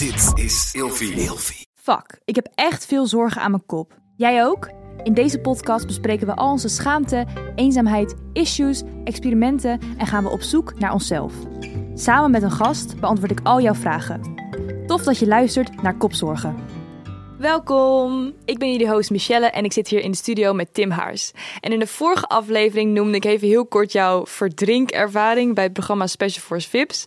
Dit is Ilfie. Fuck, ik heb echt veel zorgen aan mijn kop. Jij ook? In deze podcast bespreken we al onze schaamte, eenzaamheid, issues, experimenten en gaan we op zoek naar onszelf. Samen met een gast beantwoord ik al jouw vragen. Tof dat je luistert naar Kopzorgen. Welkom, ik ben jullie host Michelle en ik zit hier in de studio met Tim Haars. En in de vorige aflevering noemde ik even heel kort jouw verdrinkervaring bij het programma Special Force Vips.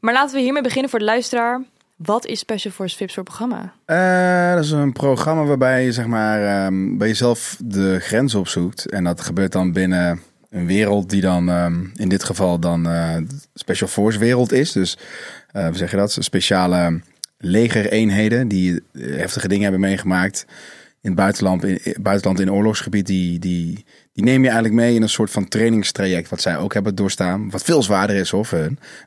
Maar laten we hiermee beginnen voor de luisteraar. Wat is Special Force Vips voor programma? Eh, dat is een programma waarbij je zeg maar, ehm, bij jezelf de grens opzoekt. En dat gebeurt dan binnen een wereld die dan ehm, in dit geval dan eh, Special Force wereld is. Dus uh, hoe zeg je dat? Speciale legereenheden die heftige dingen hebben meegemaakt in het buitenland, in, buitenland in oorlogsgebied. Die, die, die neem je eigenlijk mee in een soort van trainingstraject wat zij ook hebben doorstaan. Wat veel zwaarder is of.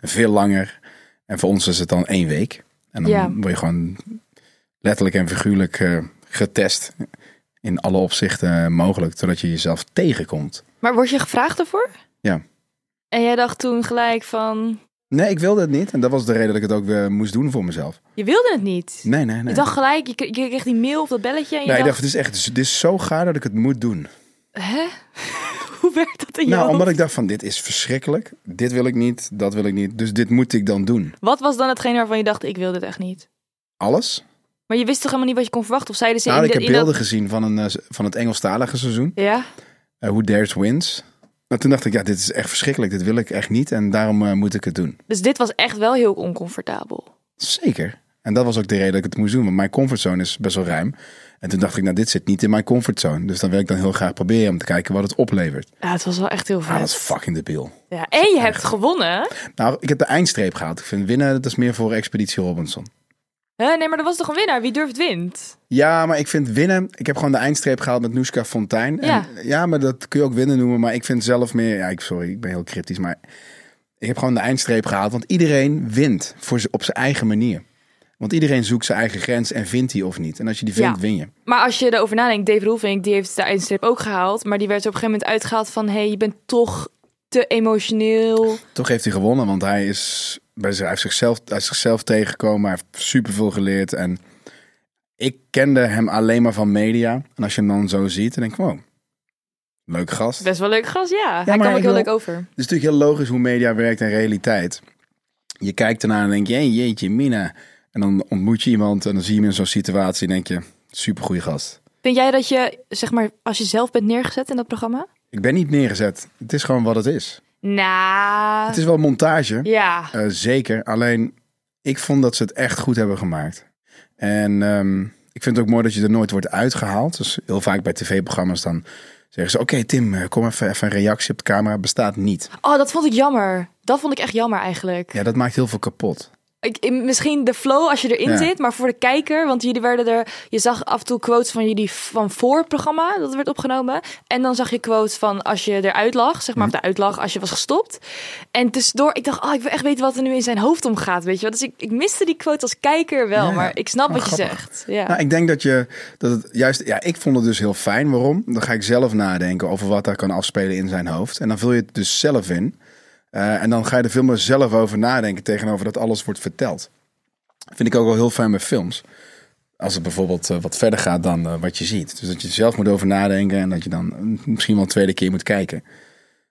Veel langer. En voor ons is het dan één week. En dan Ja. word je gewoon letterlijk en figuurlijk eh, getest. In alle opzichten mogelijk, totdat je jezelf tegenkomt. Maar word je gevraagd ervoor? Ja. En jij dacht toen gelijk van, Nee, ik wilde het niet. En dat was de reden dat ik het ook weer moest doen voor mezelf. je wilde het niet. Nee, nee, nee. Je dacht gelijk, je, kreeg die mail of dat belletje en je nee, ik dacht, dacht, het is echt, dit is zo gaar dat ik het moet doen. Hè? Hoe werkt dat in Nou, jou? omdat ik dacht van, dit is verschrikkelijk. Dit wil ik niet, dat wil ik niet. Dus dit moet ik dan doen. Wat was dan hetgeen waarvan je dacht, ik wil dit echt niet? Alles. Maar je wist toch helemaal niet wat je kon verwachten? Of zeiden ze Nou, in, ik de- heb in dat- beelden gezien van, een, eh, van het Engelstalige seizoen. Ja? Who Dares Wins. Maar toen dacht ik, ja, dit is echt verschrikkelijk. Dit wil ik echt niet. En daarom eh, moet ik het doen. Dus dit was echt wel heel oncomfortabel. Zeker. En dat was ook de reden dat ik het moest doen. Want mijn comfortzone is best wel ruim. En toen dacht ik, nou, dit zit niet in mijn comfortzone. Dus dan wil ik dan heel graag proberen om te kijken wat het oplevert. Ja, het was wel echt heel Ah, vet. dat is fucking debiel. ja. En je hebt gewonnen. Nou, ik heb de eindstreep gehaald. Ik vind winnen, dat is meer voor Expeditie Robinson. Hè? Nee, maar dat was toch een winnaar? Wie durft wint? Ja, maar ik vind winnen. Ik heb gewoon de eindstreep gehaald met Noeska Fontijn. En, Ja. ja, maar dat kun je ook winnen noemen. Maar ik vind zelf meer. Ja, ik, sorry, ik ben heel cryptisch. Maar ik heb gewoon de eindstreep gehaald. Want iedereen wint voor op zijn eigen manier. Want iedereen zoekt zijn eigen grens en vindt die of niet. En als je die vindt, Ja. win je. Maar als je erover nadenkt, Dave Roelvink, die heeft de eindstreep ook gehaald. Maar die werd er op een gegeven moment uitgehaald van... hé, hey, je bent toch te emotioneel. Toch heeft hij gewonnen, want hij is bij zich, hij heeft zichzelf, hij is zichzelf tegengekomen. Hij heeft superveel geleerd. En ik kende hem alleen maar van media. En als je hem dan zo ziet, dan denk ik, wow, leuk gast. Best wel leuk gast, ja. Hij maar kwam ook ik heel leuk over. Het is natuurlijk heel logisch hoe media werkt en realiteit. Je kijkt ernaar en denk je, hey, jeetje, Mina. En dan ontmoet je iemand en dan zie je hem in zo'n situatie en denk je, supergoeie gast. Vind jij dat je, zeg maar, als je zelf bent neergezet in dat programma? Ik ben niet neergezet. Het is gewoon wat het is. Nou, Het is wel montage, ja. eh, zeker. Alleen, ik vond dat ze het echt goed hebben gemaakt. En ehm, ik vind het ook mooi dat je er nooit wordt uitgehaald. Dus heel vaak bij tv-programma's dan zeggen ze... Oké Tim, eh, kom even, even een reactie op de camera. Bestaat niet. Oh, dat vond ik jammer. Dat vond ik echt jammer eigenlijk. Ja, dat maakt heel veel kapot. Ik, misschien de flow als je erin Ja. zit, maar voor de kijker, want jullie werden er, je zag af en toe quotes van jullie van voor het programma dat werd opgenomen, en dan zag je quotes van als je eruit lag, zeg maar, of eruit lag als je was gestopt. En tussendoor, ik dacht, oh, ik wil echt weten wat er nu in zijn hoofd omgaat, weet je wel. Dus ik, ik miste die quotes als kijker wel, Ja, maar ik snap Oh, wat je zegt. Ja. Nou, ik denk dat je dat het juist. Ja, ik vond het dus heel fijn. Waarom? Dan ga ik zelf nadenken over wat daar kan afspelen in zijn hoofd. En dan vul je het dus zelf in. Eh, en dan ga je er veel meer zelf over nadenken tegenover dat alles wordt verteld. Vind ik ook wel heel fijn met films. Als het bijvoorbeeld eh, wat verder gaat dan eh, wat je ziet. Dus dat je er zelf moet over nadenken en dat je dan mm, misschien wel een tweede keer moet kijken.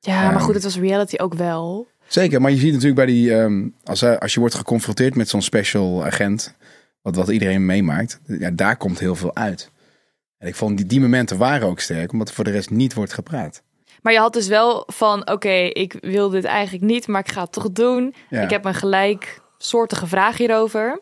ja, maar Ehm. goed, het was reality ook wel. Zeker, maar je ziet natuurlijk bij die, ehm, als, als je wordt geconfronteerd met zo'n special agent, wat, wat iedereen meemaakt, ja, daar komt heel veel uit. En ik vond die, die momenten waren ook sterk, omdat er voor de rest niet wordt gepraat. Maar je had dus wel van, oké, ik wil dit eigenlijk niet, maar ik ga het toch doen. Ja. Ik heb een gelijksoortige vraag hierover.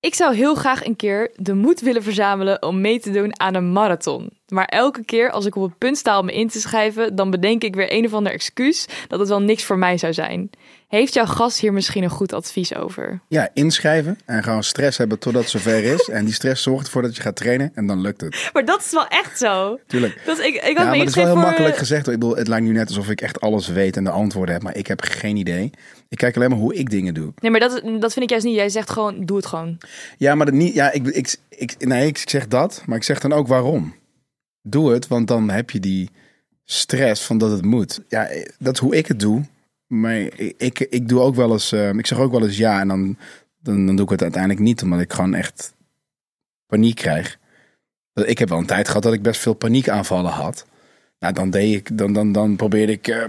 Ik zou heel graag een keer de moed willen verzamelen om mee te doen aan een marathon. Maar elke keer als ik op het punt sta om me in te schrijven, dan bedenk ik weer een of ander excuus dat het wel niks voor mij zou zijn. Heeft jouw gast hier misschien een goed advies over? Ja, inschrijven en gewoon stress hebben totdat het zover is. en die stress zorgt ervoor dat je gaat trainen en dan lukt het. Maar dat is wel echt zo. Tuurlijk. Dat ik, ik had Ja, maar het is wel heel voor... makkelijk gezegd. Ik bedoel, het lijkt nu net alsof ik echt alles weet en de antwoorden heb, maar ik heb geen idee. Ik kijk alleen maar hoe ik dingen doe. Nee, maar dat, dat vind ik juist niet. Jij zegt gewoon, doe het gewoon. Ja, maar dat niet. Ja, ik, ik, ik, nee, ik zeg dat, maar ik zeg dan ook waarom. Doe het, want dan heb je die stress van dat het moet. Ja, dat is hoe ik het doe. Maar ik, ik, doe ook wel eens. eh, ik zeg ook wel eens ja en dan dan, dan doe ik het uiteindelijk niet, omdat ik gewoon echt paniek krijg. Ik heb wel een tijd gehad dat ik best veel paniekaanvallen had. Nou, dan deed ik, dan, dan, dan probeerde ik eh,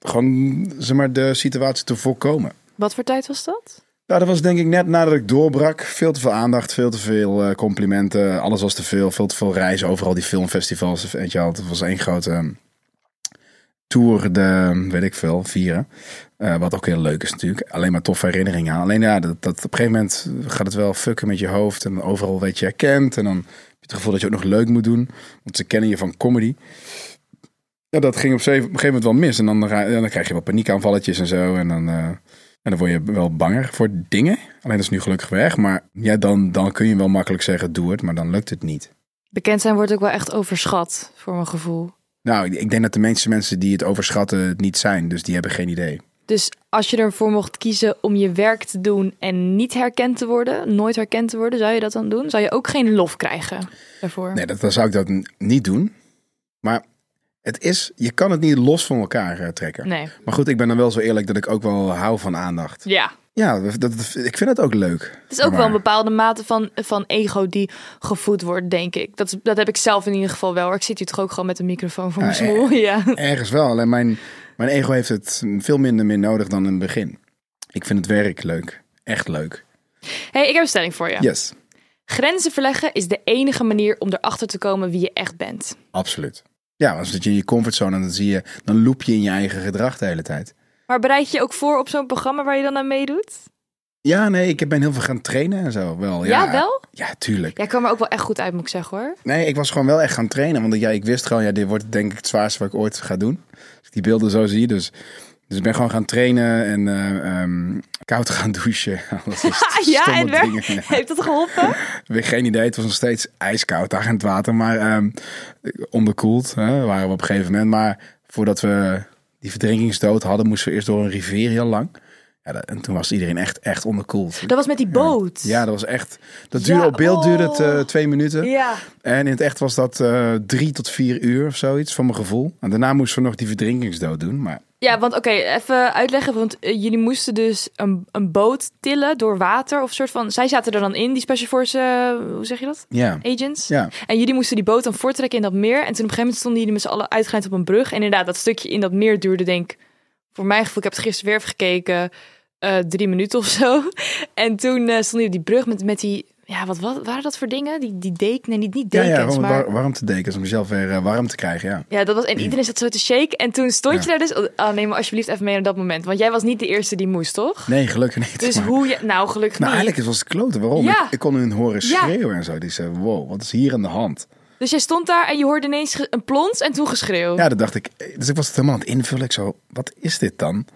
gewoon zeg maar, de situatie te voorkomen. Wat voor tijd was dat? Nou, dat was denk ik net nadat ik doorbrak. Veel te veel aandacht, veel te veel eh, complimenten. Alles was te veel, veel te veel reizen. Overal die filmfestivals. Weet je wel, het was één grote ehm, tour, de, weet ik veel, vieren. Eh, wat ook heel leuk is natuurlijk. Alleen maar toffe herinneringen aan. Alleen ja, dat, dat, op een gegeven moment gaat het wel fucken met je hoofd. En overal weet je herkend. En dan heb je het gevoel dat je ook nog leuk moet doen. Want ze kennen je van comedy. Ja, dat ging op een gegeven moment wel mis. En dan, dan krijg je wel paniekaanvalletjes en zo. En dan, uh, en dan word je wel banger voor dingen. Alleen dat is nu gelukkig weg. Maar ja, dan, dan kun je wel makkelijk zeggen, doe het. Maar dan lukt het niet. Bekend zijn wordt ook wel echt overschat, voor mijn gevoel. Nou, ik denk dat de meeste mensen die het overschatten het niet zijn. Dus die hebben geen idee. Dus als je ervoor mocht kiezen om je werk te doen en niet herkend te worden, nooit herkend te worden, zou je dat dan doen? Zou je ook geen lof krijgen daarvoor? Nee, dat, dan zou ik dat niet doen. Maar het is, je kan het niet los van elkaar uh, trekken. Nee. Maar goed, ik ben dan wel zo eerlijk dat ik ook wel hou van aandacht. Ja. Ja, dat, ik vind het ook leuk. Het is ook wel een bepaalde mate van, van ego die gevoed wordt, denk ik. Dat, dat heb ik zelf in ieder geval wel. Ik zit hier toch ook gewoon met een microfoon voor mijn smoel. Ja. Ergens wel. Alleen mijn, mijn ego heeft het veel minder meer nodig dan in het begin. Ik vind het werk leuk. Echt leuk. hey, ik heb een stelling voor je. Yes. Grenzen verleggen is de enige manier om erachter te komen wie je echt bent. Absoluut. Ja, als zit je in je comfortzone en dan zie je, dan loop je in je eigen gedrag de hele tijd. Maar bereid je je ook voor op zo'n programma waar je dan aan meedoet? Ja, nee, ik ben heel veel gaan trainen en zo. Wel, ja, ja wel? Ja, tuurlijk. Jij kwam er ook wel echt goed uit, moet ik zeggen hoor. Nee, ik was gewoon wel echt gaan trainen. Want ja, ik wist gewoon, ja, dit wordt denk ik het zwaarste wat ik ooit ga doen. Als ik die beelden zo zie. Dus, dus ik ben gewoon gaan trainen en uh, um, koud gaan douchen. ja, en dingen. heeft dat geholpen? Weer geen idee. Het was nog steeds ijskoud daar in het water. Maar um, onderkoeld hè, waren we op een gegeven moment. Maar voordat we die verdrinkingsdood hadden, moesten we eerst door een rivier heel lang. Ja, en toen was iedereen echt, echt onderkoeld. Dat was met die boot. Ja, dat was echt. Dat duurde op beeld duurde het uh, twee minuten. Ja. En in het echt was dat uh, drie tot vier uur of zoiets, van mijn gevoel. En daarna moesten we nog die verdrinkingsdood doen. Maar ja, want oké, even uitleggen. Want uh, jullie moesten dus een, een boot tillen door water. Of soort van. Zij zaten er dan in, die Special Force. Uh, hoe zeg je dat? Ja. Agents. Ja. En jullie moesten die boot dan voortrekken in dat meer. En toen op een gegeven moment stonden jullie met z'n allen uitgeleid op een brug. En inderdaad, dat stukje in dat meer duurde, denk voor mijn gevoel. Ik heb het gisteren weer even gekeken. Uh, drie minuten of zo. En toen uh, stond hier die brug met, met die ja, wat, wat waren dat voor dingen? Die, die deken, nee, niet, niet dekens, ja, ja, maar... warmtedekens om jezelf weer uh, warm te krijgen, ja. Ja, dat was, en iedereen zat zo te shake. En toen stond ja. je daar dus... Oh, neem maar alsjeblieft even mee naar dat moment. Want jij was niet de eerste die moest, toch? Nee, gelukkig niet. Dus maar... hoe je... Nou, gelukkig nou, niet. eigenlijk was het kloten. Waarom? Ja. Ik, ik, kon hun horen schreeuwen en zo. Die zei, wow, wat is hier aan de hand? Dus jij stond daar en je hoorde ineens een plons en toen geschreeuw. Ja, dat dacht ik. Dus ik was het helemaal aan het invullen. Ik zo, wat is dit dan?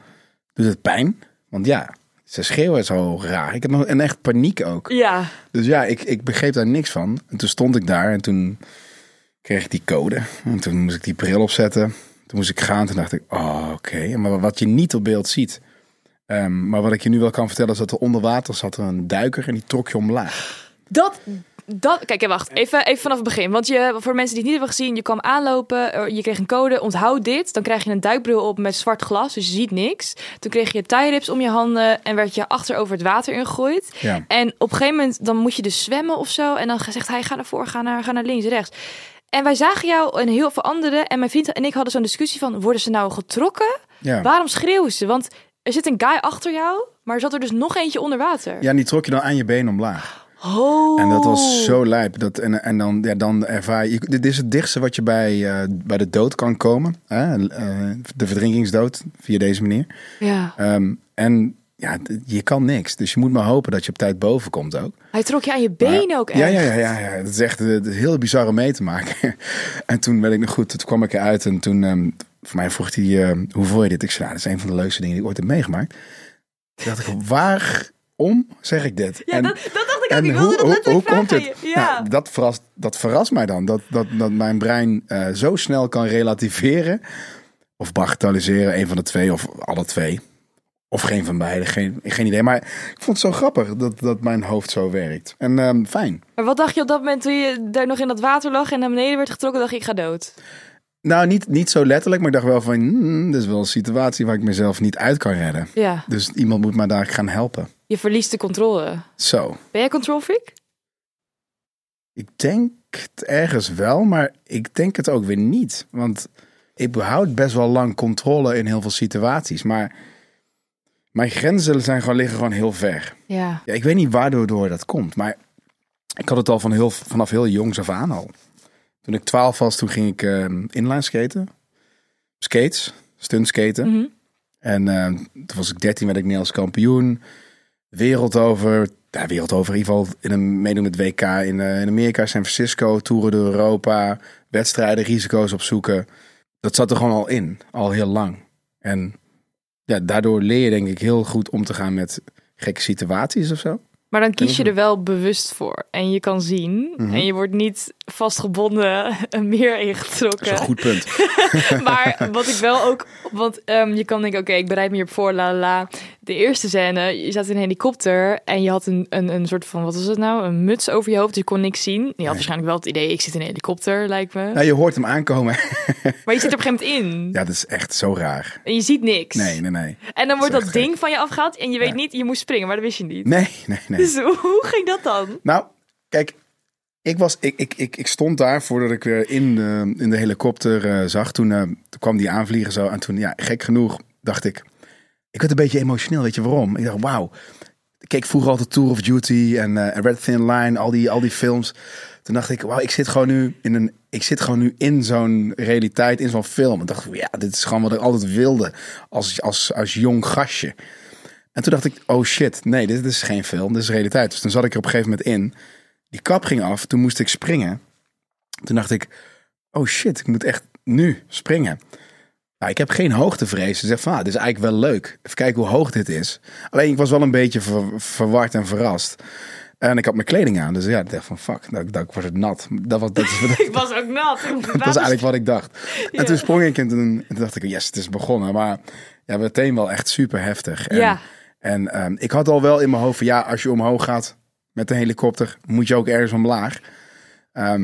Doet het pijn? Want ja, ze schreeuwen zo raar. Ik had nog een echt paniek ook. Ja. Dus ja, ik, ik begreep daar niks van. En toen stond ik daar en toen kreeg ik die code. En toen moest ik die bril opzetten. Toen moest ik gaan. Toen dacht ik, oh, oké. Okay. Maar wat je niet op beeld ziet. Um, maar wat ik je nu wel kan vertellen is dat er onder water zat er een duiker en die trok je omlaag. Dat, dat, kijk, wacht. Even, even vanaf het begin. Want je, voor mensen die het niet hebben gezien, je kwam aanlopen, je kreeg een code, onthoud dit. Dan krijg je een duikbril op met zwart glas, dus je ziet niks. Toen kreeg je tie rips om je handen en werd je achter over het water ingegooid. Ja. En op een gegeven moment, dan moet je dus zwemmen of zo. En dan zegt hij, ga naar voren, ga naar, ga naar links, rechts. En wij zagen jou en heel veel anderen. En mijn vriend en ik hadden zo'n discussie van, worden ze nou getrokken? Ja. Waarom schreeuwen ze? Want er zit een guy achter jou, maar er zat er dus nog eentje onder water. Ja, en die trok je dan aan je been omlaag. Oh. En dat was zo lijp. Dat, en, en dan, ja, dan ervaar je... Dit is het dichtste wat je bij, uh, bij de dood kan komen. Hè? Uh, de verdrinkingsdood, via deze manier. Ja. Um, en ja, je kan niks. Dus je moet maar hopen dat je op tijd boven komt ook. Hij trok je aan je benen maar, ook echt. Ja, ja, ja, ja, ja. Dat is echt uh, heel bizarre mee te maken. en toen werd ik nog goed. Toen kwam ik eruit en toen... Um, voor mij vroeg hij, hoe voel je dit? Ik zei, nou, dat is een van de leukste dingen die ik ooit heb meegemaakt. Toen dacht ik, waarom zeg ik dit? Ja, en, dat, dat dacht ik ook. en Ik hoe, dat hoe, komt het? je. Ja. Nou, dat, verrast, dat verrast mij dan. Dat, dat, dat mijn brein uh, zo snel kan relativeren. Of bagatelliseren, een van de twee of alle twee. Of geen van beide, geen, geen idee. Maar ik vond het zo grappig dat, dat mijn hoofd zo werkt. En um, fijn. Maar wat dacht je op dat moment toen je daar nog in dat water lag en naar beneden werd getrokken? Dacht je, ik ga dood? Nou, niet, niet zo letterlijk, maar ik dacht wel van... Hmm, dit is wel een situatie waar ik mezelf niet uit kan redden. Ja. Dus iemand moet mij daar gaan helpen. Je verliest de controle. Zo. Ben jij control freak? Ik denk het ergens wel, maar ik denk het ook weer niet. Want ik behoud best wel lang controle in heel veel situaties. Maar mijn grenzen zijn gewoon, liggen gewoon heel ver. Ja. Ja, ik weet niet waardoor door dat komt. Maar ik had het al van heel, vanaf heel jongs af aan al. Toen ik 12 was, toen ging ik eh, inline skaten. Skates, stunt skaten. Mhm. En eh, toen was ik 13, werd ik Nederlands kampioen. Wereld over. Ja, wereld over. In ieder geval in een meedoen met WK in, eh, in Amerika, San Francisco, toeren door Europa. Wedstrijden, risico's opzoeken. Dat zat er gewoon al in, al heel lang. En ja, daardoor leer je denk ik heel goed om te gaan met gekke situaties of zo. Maar dan kies je er wel bewust voor. En je kan zien. Mhm. En je wordt niet vastgebonden een meer Dat is ingetrokken. een goed punt. maar wat ik wel ook... Want ehm, je kan denken, oké, ik bereid me hierop voor, la la. De eerste scène, je zat in een helikopter... en je had een, een, een soort van, wat was het nou? Een muts over je hoofd, dus je kon niks zien. Je had waarschijnlijk wel het idee, ik zit in een helikopter, lijkt me. Nou, je hoort hem aankomen. Maar je zit er op een gegeven moment in. Ja, dat is echt zo raar. En je ziet niks. Nee, nee, nee. En dan wordt Dat is ding van je afgehaald en je weet Ja. niet, je moest springen, maar dat wist je niet. Nee, nee, nee. Dus hoe ging dat dan? Nou, kijk, ik, was, ik, ik, ik, stond daar voordat ik weer in de, in de helikopter eh, zag. Toen, eh, toen kwam die aanvliegen zo. En toen, ja, gek genoeg, dacht ik. Ik werd een beetje emotioneel, weet je waarom? Ik dacht, wauw. Ik keek vroeger altijd Tour of Duty en eh, Red Thin Line, al die, al die films. Toen dacht ik, wauw, ik zit gewoon nu in een. Ik zit gewoon nu in zo'n realiteit, in zo'n film. En dacht ja, dit is gewoon wat ik altijd wilde als, als, als jong gastje. En toen dacht ik, oh shit, nee, dit is geen film, dit is realiteit. Dus toen zat ik er op een gegeven moment in. Die kap ging af, toen moest ik springen. Toen dacht ik, oh shit, ik moet echt nu springen. Nou, ik heb geen hoogtevrees. Zegt van, ah, dit is eigenlijk wel leuk. Even kijken hoe hoog dit is. Alleen ik was wel een beetje ver- verward en verrast. En ik had mijn kleding aan. Dus ja, ik dacht van, fuck, nou, dat wordt het nat. Dat was, dat is, dat, Ik was ook nat. dat was eigenlijk wat ik dacht. En toen sprong ik en toen, en toen dacht ik, yes, het is begonnen. Maar ja, meteen wel echt super heftig. En, Ja. en ehm, ik had al wel in mijn hoofd van, ja, als je omhoog gaat met een helikopter, moet je ook ergens omlaag. Ehm,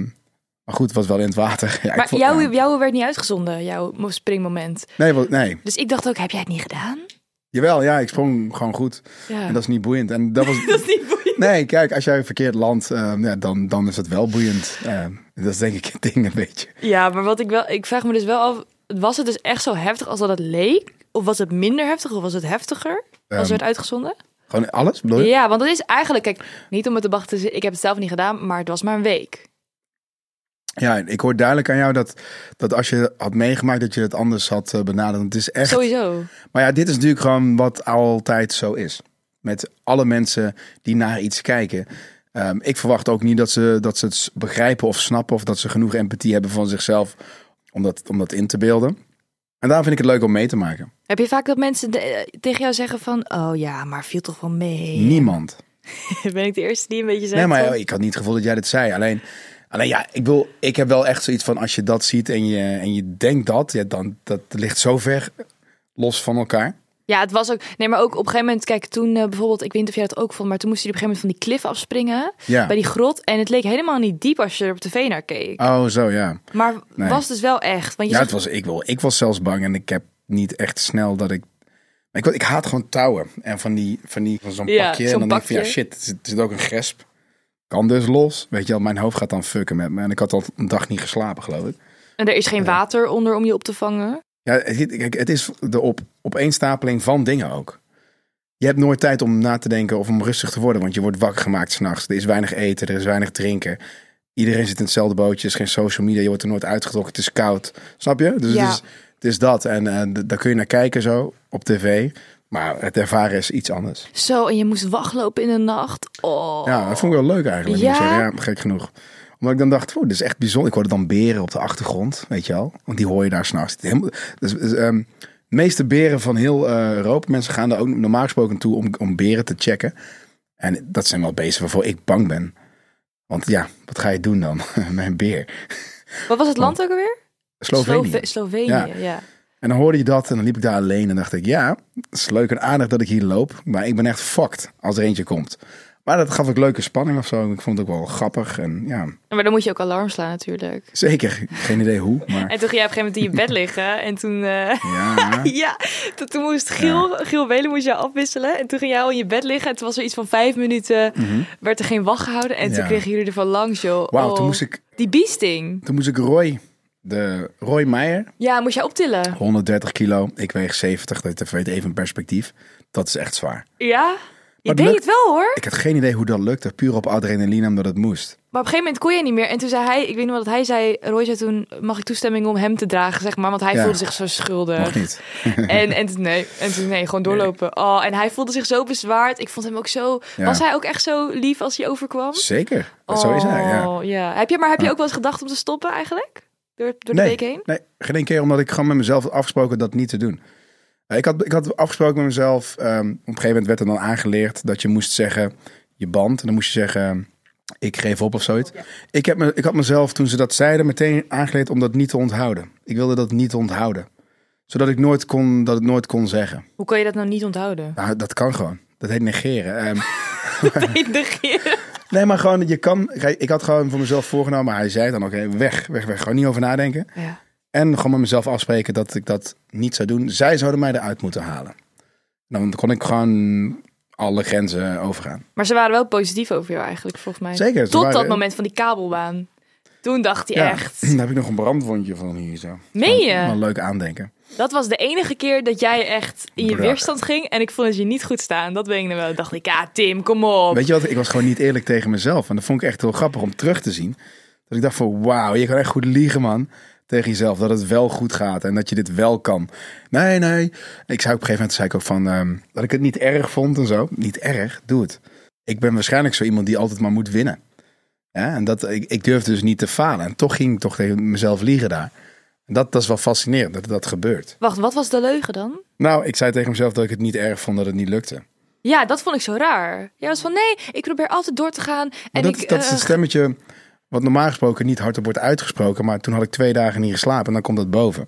maar goed, het was wel in het water. Ja, Maar vond- jouw, ja. jouw werd niet uitgezonden, jouw springmoment. Nee, wel- nee. Dus ik dacht ook, heb jij het niet gedaan? Jawel, ja, ik sprong gewoon goed. Ja. En dat is niet boeiend. En dat was... Dat is niet boeiend. Nee, kijk, als jij verkeerd landt, ehm, ja, dan, dan is het wel boeiend. Ehm, dat is denk ik het ding een beetje. Ja, maar wat ik wel, ik vraag me dus wel af, was het dus echt zo heftig als dat het leek? Of was het minder heftig of was het heftiger als het werd uitgezonden? Gewoon alles, bedoel je? Ja, want dat is eigenlijk, kijk, niet om het te wachten, ik heb het zelf niet gedaan, maar het was maar een week. Ja, ik hoor duidelijk aan jou dat, dat als je had meegemaakt dat je het anders had eh, benaderd. Het is echt. Sowieso. Maar ja, dit is natuurlijk gewoon wat altijd zo is. Met alle mensen die naar iets kijken. Ehm, ik verwacht ook niet dat ze, dat ze het begrijpen of snappen. Of dat ze genoeg empathie hebben van zichzelf om dat, om dat in te beelden. En daarom vind ik het leuk om mee te maken. Heb je vaak dat mensen de- tegen jou zeggen van, oh ja, maar viel toch wel mee? Niemand. Ben ik de eerste die een beetje zegt? Nee, maar van- ik had niet het gevoel dat jij dit zei. Alleen, alleen ja, ik, wil, ik heb wel echt zoiets van als je dat ziet en je, en je denkt dat, ja, dan dat ligt zo ver los van elkaar. Ja, het was ook. Nee, maar ook op een gegeven moment, kijk, toen eh, bijvoorbeeld, ik weet niet of jij dat ook vond, maar toen moest hij op een gegeven moment van die klif afspringen Ja. bij die grot. En het leek helemaal niet diep als je er op tv naar keek. Oh, zo ja. Maar Nee. was dus wel echt. Want je Ja, zag- het was, ik, wil, ik was zelfs bang en ik heb niet echt snel dat ik. Ik, ik haat gewoon touwen en van die van die van zo'n Ja, pakje. en dan denk ik van ja, shit, er zit, er zit ook een gesp. Kan dus los. Weet je wel, mijn hoofd gaat dan fucken met me. En ik had al een dag niet geslapen, geloof ik. En er is geen water onder om je op te vangen. Ja, het, het is de op, opeenstapeling van dingen ook. Je hebt nooit tijd om na te denken of om rustig te worden, want je wordt wakker gemaakt s'nachts. Er is weinig eten, er is weinig drinken. Iedereen zit in hetzelfde bootje, er is geen social media, je wordt er nooit uitgetrokken, het is koud. Snap je? Dus Ja. het, is, het is dat. En eh, daar kun je naar kijken zo op tv. Maar het ervaren is iets anders. Zo, en je moest wachtlopen in de nacht. Oh. Ja, dat vond ik wel leuk eigenlijk. Ja? zeggen. ja gek genoeg. Omdat ik dan dacht, oh, dit is echt bijzonder. Ik hoorde dan beren op de achtergrond, weet je wel. Want die hoor je daar s'nachts. Dus, dus, meeste beren van heel eh, Europa, mensen gaan daar ook normaal gesproken toe om, om beren te checken. En dat zijn wel beesten waarvoor ik bang ben. Want ja, wat ga je doen dan met een beer? Wat was het land ook alweer? Slovenië. Slove- Slovenië, Ja. ja. En dan hoorde je dat en dan liep ik daar alleen en dacht ik, ja, het is leuk en aardig dat ik hier loop. Maar ik ben echt fucked als er eentje komt. Maar dat gaf ook leuke spanning of zo. Ik vond het ook wel grappig. En ja, Maar dan moet je ook alarm slaan natuurlijk. zeker. Geen idee hoe, maar En toen ging jij op een gegeven moment in je bed liggen. En toen, eh, ja. ja, toen, toen moest Giel, Giel Welen moest jou afwisselen. En toen ging jij al in je bed liggen. En toen was er iets van vijf minuten, werd er geen wacht gehouden. En toen Mhm. Ja. kregen jullie ervan langs, joh. Wauw, Oh, toen moest ik, Die biesting. toen moest ik Roy, de Roy Meijer, Ja, moest jij optillen? 130 kilo. Ik weeg 70, dat weet even een perspectief. Dat is echt zwaar. Ja? Je deed het wel, hoor. Ik had geen idee hoe dat lukte. Puur op adrenaline, omdat het moest. Maar op een gegeven moment kon je niet meer. En toen zei hij, ik weet niet wat hij zei. Roy zei toen, mag ik toestemming om hem te dragen, zeg maar. Want hij Ja. voelde zich zo schuldig. Nog niet. En, en toen, nee, en toen nee, gewoon doorlopen. Oh, en hij voelde zich zo bezwaard. Ik vond hem ook zo. Ja. Was hij ook echt zo lief als hij overkwam? Zeker. Zo is hij, ja. Oh, ja. Heb je, maar heb je ook wel eens gedacht om te stoppen eigenlijk? Door, door de Nee, week heen? nee, geen keer omdat ik gewoon met mezelf had afgesproken dat niet te doen. Ik had, ik had afgesproken met mezelf, ehm, op een gegeven moment werd er dan aangeleerd dat je moest zeggen, je band, en dan moest je zeggen, ik geef op of zoiets. Ik, heb me, ik had mezelf, toen ze dat zeiden, meteen aangeleerd om dat niet te onthouden. Ik wilde dat niet onthouden. Zodat ik nooit kon, dat het nooit kon zeggen. Hoe kan je dat nou niet onthouden? Nou, dat kan gewoon. Dat heet negeren. Ehm, Negeren. nee, maar gewoon, je kan, ik had gewoon voor mezelf voorgenomen, maar hij zei dan, oké, weg, weg, weg. Gewoon niet over nadenken. Ja. En gewoon met mezelf afspreken dat ik dat niet zou doen. Zij zouden mij eruit moeten halen. Dan kon ik gewoon alle grenzen overgaan. Maar ze waren wel positief over jou eigenlijk, volgens mij. Zeker, ze Tot waren- dat moment van die kabelbaan. Toen dacht hij Ja, echt. Daar heb ik nog een brandwondje van hier zo. Meen je? Wel leuk aandenken. Dat was de enige keer dat jij echt in je Brak. weerstand ging. En ik vond het je niet goed staan. Dat weet ik nog wel. dacht ik, ja, Tim, kom op. Weet je wat? Ik was gewoon niet eerlijk tegen mezelf. En dat vond ik echt heel grappig om terug te zien. Dat ik dacht van wauw, je kan echt goed liegen man. Tegen jezelf. Dat het wel goed gaat. En dat je dit wel kan. Nee, nee. Ik zei op een gegeven moment zei ik ook van ehm, dat ik het niet erg vond en zo. Niet erg, doe het. Ik ben waarschijnlijk zo iemand die altijd maar moet winnen. Ja, en dat, ik, ik durfde dus niet te falen. En toch ging ik toch tegen mezelf liegen daar. Dat, dat is wel fascinerend dat dat gebeurt. Wacht, wat was de leugen dan? Nou, ik zei tegen mezelf dat ik het niet erg vond dat het niet lukte. Ja, dat vond ik zo raar. Jij was van, nee, ik probeer altijd door te gaan. En dat, ik, dat is eh, het stemmetje wat normaal gesproken niet hardop wordt uitgesproken. Maar toen had ik twee dagen niet geslapen en dan komt dat boven.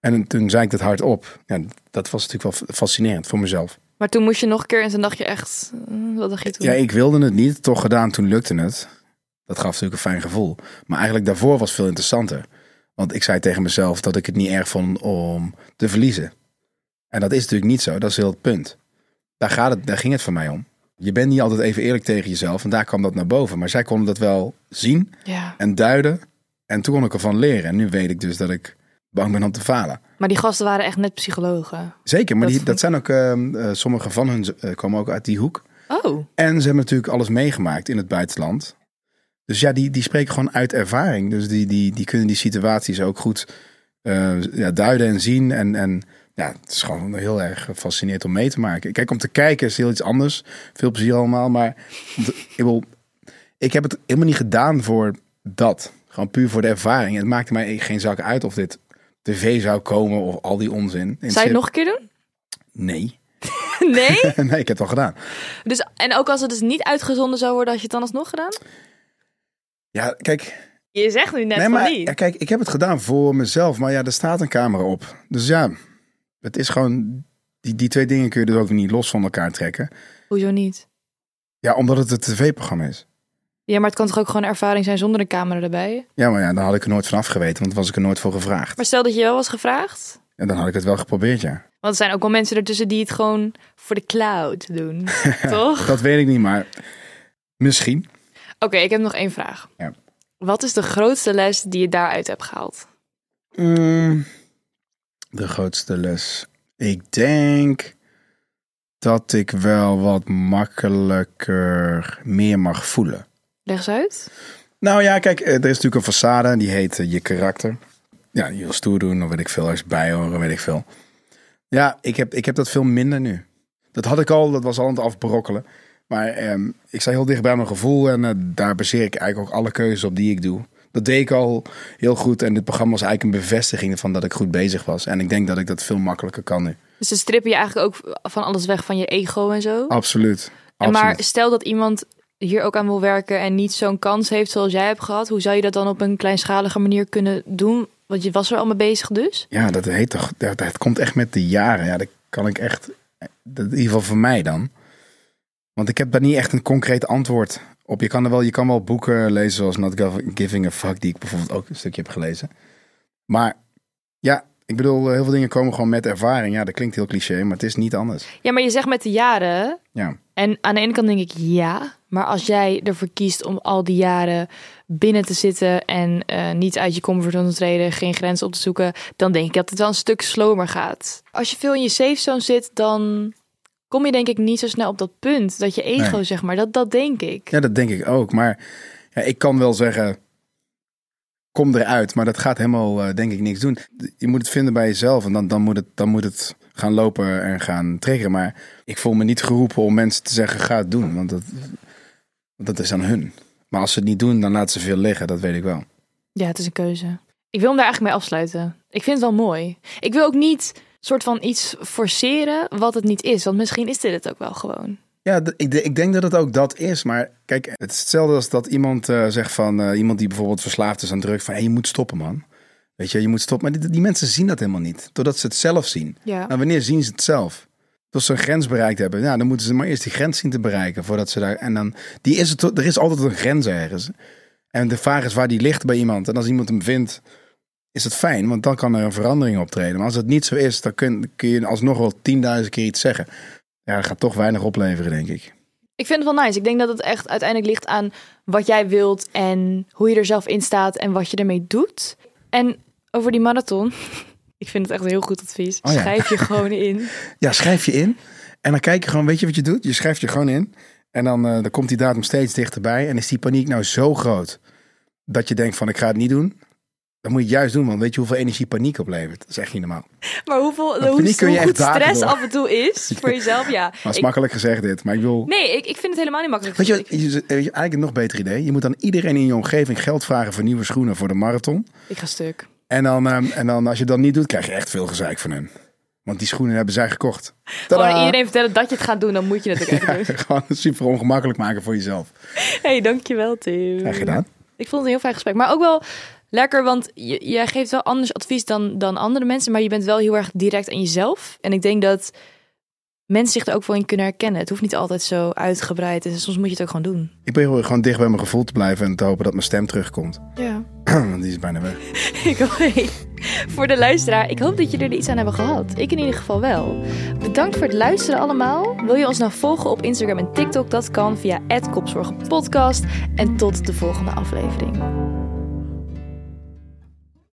En toen zei ik het hardop. Ja, dat was natuurlijk wel fascinerend voor mezelf. Maar toen moest je nog een keer en toen dacht je echt, eh, wat dacht je toen? Ja, ik wilde het niet. Toch gedaan, toen lukte het. Dat gaf natuurlijk een fijn gevoel. Maar eigenlijk daarvoor was het veel interessanter. Want ik zei tegen mezelf dat ik het niet erg vond om te verliezen. En dat is natuurlijk niet zo. Dat is heel het punt. Daar, gaat het, daar ging het voor mij om. Je bent niet altijd even eerlijk tegen jezelf. En daar kwam dat naar boven. Maar zij konden dat wel zien Ja. en duiden. En toen kon ik ervan leren. En nu weet ik dus dat ik bang ben om te falen. Maar die gasten waren echt net psychologen. Zeker, maar Dat die, dat zijn ook, ehm, eh, sommige van hun eh, komen ook uit die hoek. Oh, En ze hebben natuurlijk alles meegemaakt in het buitenland. Dus ja, die, die spreken gewoon uit ervaring. Dus die, die, die kunnen die situaties ook goed eh, ja, duiden en zien. En, en ja, het is gewoon heel erg fascinerend om mee te maken. Kijk, om te kijken is heel iets anders. Veel plezier allemaal. Maar te- ik, wil, ik heb het helemaal niet gedaan voor dat. Gewoon puur voor de ervaring. Het maakte mij geen zak uit of dit tv zou komen of al die onzin. zou je het nog een keer doen? Nee. Nee? nee, ik heb het al gedaan. dus, en ook als het dus niet uitgezonden zou worden, had je het dan alsnog gedaan? Ja, kijk, Je zegt nu net nee, van maar niet. ja, kijk, ik heb het gedaan voor mezelf, maar ja, er staat een camera op. Dus ja, het is gewoon, die, die twee dingen kun je dus ook niet los van elkaar trekken. Hoezo niet? Ja, omdat het een tv-programma is. Ja, maar het kan toch ook gewoon een ervaring zijn zonder een camera erbij? Ja, maar ja, dan had ik er nooit van afgeweten, want was ik er nooit voor gevraagd. Maar stel dat je wel was gevraagd. En dan had ik het wel geprobeerd, ja. Want er zijn ook wel mensen ertussen die het gewoon voor de cloud doen. toch? Dat weet ik niet, maar misschien. Oké, ik heb nog één vraag. Ja. Wat is de grootste les die je daaruit hebt gehaald? Mm, de grootste les. Ik denk dat ik wel wat makkelijker meer mag voelen. Leg eens uit. Nou ja, kijk, eh, er is natuurlijk een façade, die heet eh, je karakter. Ja, je wil stoer doen, of weet ik veel, ergens bij horen, weet ik veel. Ja, ik heb, ik heb dat veel minder nu. Dat had ik al, dat was al aan het afbrokkelen. Maar ehm, ik sta heel dicht bij mijn gevoel en eh, daar baseer ik eigenlijk ook alle keuzes op die ik doe. Dat deed ik al heel goed en dit programma was eigenlijk een bevestiging van dat ik goed bezig was. En ik denk dat ik dat veel makkelijker kan nu. Dus ze strippen je eigenlijk ook van alles weg van je ego en zo. Absoluut. en maar stel dat iemand hier ook aan wil werken en niet zo'n kans heeft zoals jij hebt gehad. Hoe zou je dat dan op een kleinschalige manier kunnen doen? Want je was er al mee bezig dus. Ja, dat heet toch. Dat, dat komt echt met de jaren. Ja, dat kan ik echt. Dat, in ieder geval voor mij dan. Want ik heb daar niet echt een concreet antwoord op. Je kan, er wel, je kan wel boeken lezen zoals Not Giving a Fuck, die ik bijvoorbeeld ook een stukje heb gelezen. Maar ja, ik bedoel, heel veel dingen komen gewoon met ervaring. Ja, dat klinkt heel cliché, maar het is niet anders. Ja, maar je zegt met de jaren. Ja, En aan de ene kant denk ik ja. Maar als jij ervoor kiest om al die jaren binnen te zitten en eh, niet uit je comfortzone te treden, geen grenzen op te zoeken, dan denk ik dat het wel een stuk slomer gaat. Als je veel in je safe zone zit, dan kom je denk ik niet zo snel op dat punt dat je ego, Nee. zeg maar, dat, dat denk ik. ja dat denk ik ook. Maar ja, ik kan wel zeggen, kom eruit. Maar dat gaat helemaal, eh, denk ik, niks doen. Je moet het vinden bij jezelf en dan, dan, moet, het, dan moet het gaan lopen en gaan triggeren. Maar ik voel me niet geroepen om mensen te zeggen, ga het doen. Want dat, dat is aan hun. Maar als ze het niet doen, dan laten ze veel liggen. Dat weet ik wel. Ja, het is een keuze. Ik wil hem daar eigenlijk mee afsluiten. Ik vind het wel mooi. Ik wil ook niet soort van iets forceren wat het niet is. Want misschien is dit het ook wel gewoon. Ja, ik, ik denk dat het ook dat is. Maar kijk, het is hetzelfde als dat iemand eh, zegt van... eh, iemand die bijvoorbeeld verslaafd is aan druk... van hey, je moet stoppen, man. Weet je, je moet stoppen. Maar die, die mensen zien dat helemaal niet. Totdat ze het zelf zien. Ja. Nou, wanneer zien ze het zelf? Tot ze een grens bereikt hebben. Ja, dan moeten ze maar eerst die grens zien te bereiken. Voordat ze daar... En dan... Die is het, er is altijd een grens ergens. En de vraag is waar die ligt bij iemand. En als iemand hem vindt... Is het fijn, want dan kan er een verandering optreden. Maar als het niet zo is, dan kun, kun je alsnog wel tienduizend keer iets zeggen. Ja, dat gaat toch weinig opleveren, denk ik. Ik vind het wel nice. Ik denk dat het echt uiteindelijk ligt aan wat jij wilt en hoe je er zelf in staat en wat je ermee doet. En over die marathon. Ik vind het echt een heel goed advies. Oh ja. Schrijf je gewoon in. Ja, schrijf je in. En dan kijk je gewoon, weet je wat je doet? Je schrijft je gewoon in. En dan, eh, dan komt die datum steeds dichterbij. En is die paniek nou zo groot dat je denkt van ik ga het niet doen. Dan moet je juist doen, want weet je hoeveel energie paniek oplevert? Dat is echt niet normaal. Maar hoeveel, Maar hoe, paniek kun je hoe echt goed dagen stress door. af en toe is voor jezelf, ja. Maar het is Ik- makkelijk gezegd dit. Maar ik wil... nee, ik, ik vind het helemaal niet makkelijk. Weet je, wat, je, eigenlijk een nog beter idee? Je moet dan iedereen in je omgeving geld vragen voor nieuwe schoenen voor de marathon. Ik ga stuk. En dan, ehm, en dan als je dat niet doet, krijg je echt veel gezeik van hen. Want die schoenen hebben zij gekocht. Gewoon Tadaa! iedereen vertellen dat je het gaat doen, dan moet je het ook echt doen. Gewoon super ongemakkelijk maken voor jezelf. hey, dankjewel Tim. Graag gedaan. Ik vond het een heel fijn gesprek. Maar ook wel lekker, want je, jij geeft wel anders advies dan, dan andere mensen. Maar je bent wel heel erg direct aan jezelf. En ik denk dat mensen zich er ook wel in kunnen herkennen. Het hoeft niet altijd zo uitgebreid. En soms moet je het ook gewoon doen. Ik probeer gewoon dicht bij mijn gevoel te blijven en te hopen dat mijn stem terugkomt. Ja. Want die is bijna weg. Ik. Hey, Voor de luisteraar, ik hoop dat jullie er iets aan hebben gehad. Ik in ieder geval wel. Bedankt voor het luisteren allemaal. Wil je ons nou volgen op Instagram en TikTok? Dat kan via @kopzorgenpodcast. En tot de volgende aflevering.